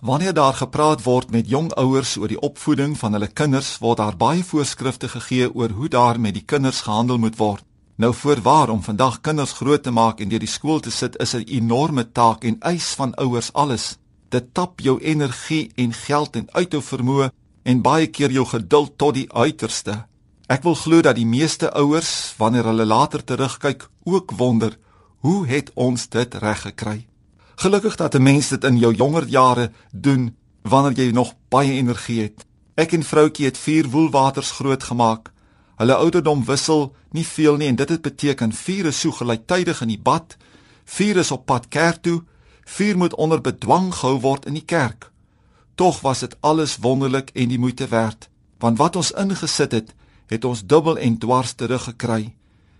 Wanneer daar gepraat word met jong ouers oor die opvoeding van hulle kinders, word daar baie voorskrifte gegee oor hoe daar met die kinders gehandel moet word. Nou voorwaar om vandag kinders groot te maak en deur die skool te sit is 'n enorme taak en eis van ouers alles. Dit tap jou energie en geld en uithou vermoë en baie keer jou geduld tot die uiterste. Ek wil glo dat die meeste ouers wanneer hulle later terugkyk ook wonder, hoe het ons dit reg gekry? Gelukkig dat 'n mens dit in jou jonger jare doen wanneer jy nog baie energie het. Ek en vroutjie het vier woelwaters grootgemaak. Hulle ouderdom wissel nie veel nie en dit het beteken vier is so gelyktydig in die bad, vier is op pad kerk toe, vier moet onder bedwang gehou word in die kerk. Tog was dit alles wonderlik en die moeite werd, want wat ons ingesit het, het ons dubbel en dwars teruggekry.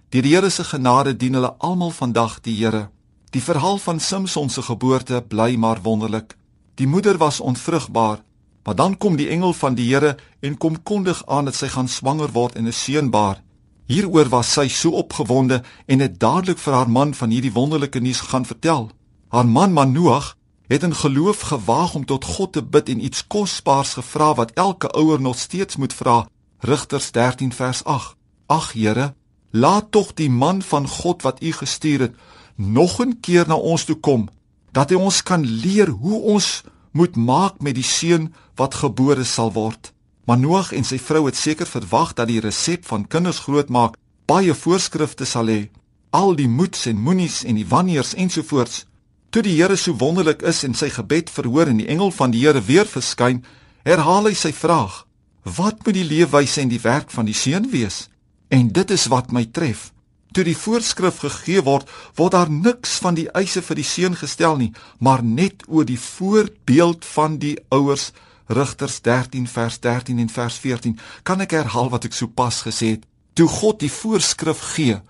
Die Here se genade dien hulle almal vandag die Here. Die verhaal van Samson se geboorte bly maar wonderlik. Die moeder was onvrugbaar Maar dan kom die engel van die Here en kom kondig aan dat sy gaan swanger word en 'n seun baar. Hieroor was sy so opgewonde en het dadelik vir haar man van hierdie wonderlike nuus gaan vertel. Haar man Manoag het in geloof gewaag om tot God te bid en iets kosbaars gevra wat elke ouer nog steeds moet vra. Rigters 13 vers 8. Ag Here, laat tog die man van God wat U gestuur het nog 'n keer na ons toe kom dat hy ons kan leer hoe ons moet maak met die seun wat gebore sal word. Maar Noag en sy vrou het seker verwag dat die resep van kinders grootmaak baie voorskrifte sal hê, al die moets en moenies en die wanneers ensovoorts. Toe die Here so wonderlik is en sy gebed verhoor en die engel van die Here weer verskyn, herhaal hy sy vraag: "Wat moet die leefwyse en die werk van die seun wees?" En dit is wat my tref toe die voorskrif gegee word, word daar niks van die eise vir die seun gestel nie, maar net oor die voorbeeld van die ouers. Rigters 13 vers 13 en vers 14. Kan ek herhaal wat ek sopas gesê het? Toe God die voorskrif gee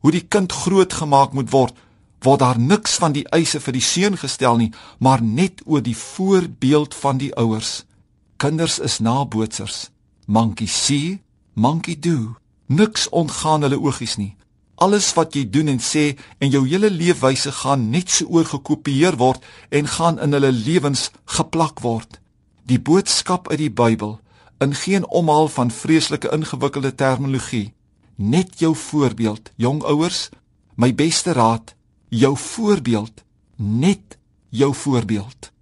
hoe die kind grootgemaak moet word, word daar niks van die eise vir die seun gestel nie, maar net oor die voorbeeld van die ouers. Kinders is nabootsers. Monkey see, monkey do. Niks ontgaan hulle oogies nie alles wat jy doen en sê en jou hele leefwyse gaan net so oorgekopieer word en gaan in hulle lewens geplak word. Die boodskap uit die Bybel in geen omhaal van vreeslike ingewikkelde terminologie, net jou voorbeeld, jong ouers, my beste raad, jou voorbeeld, net jou voorbeeld.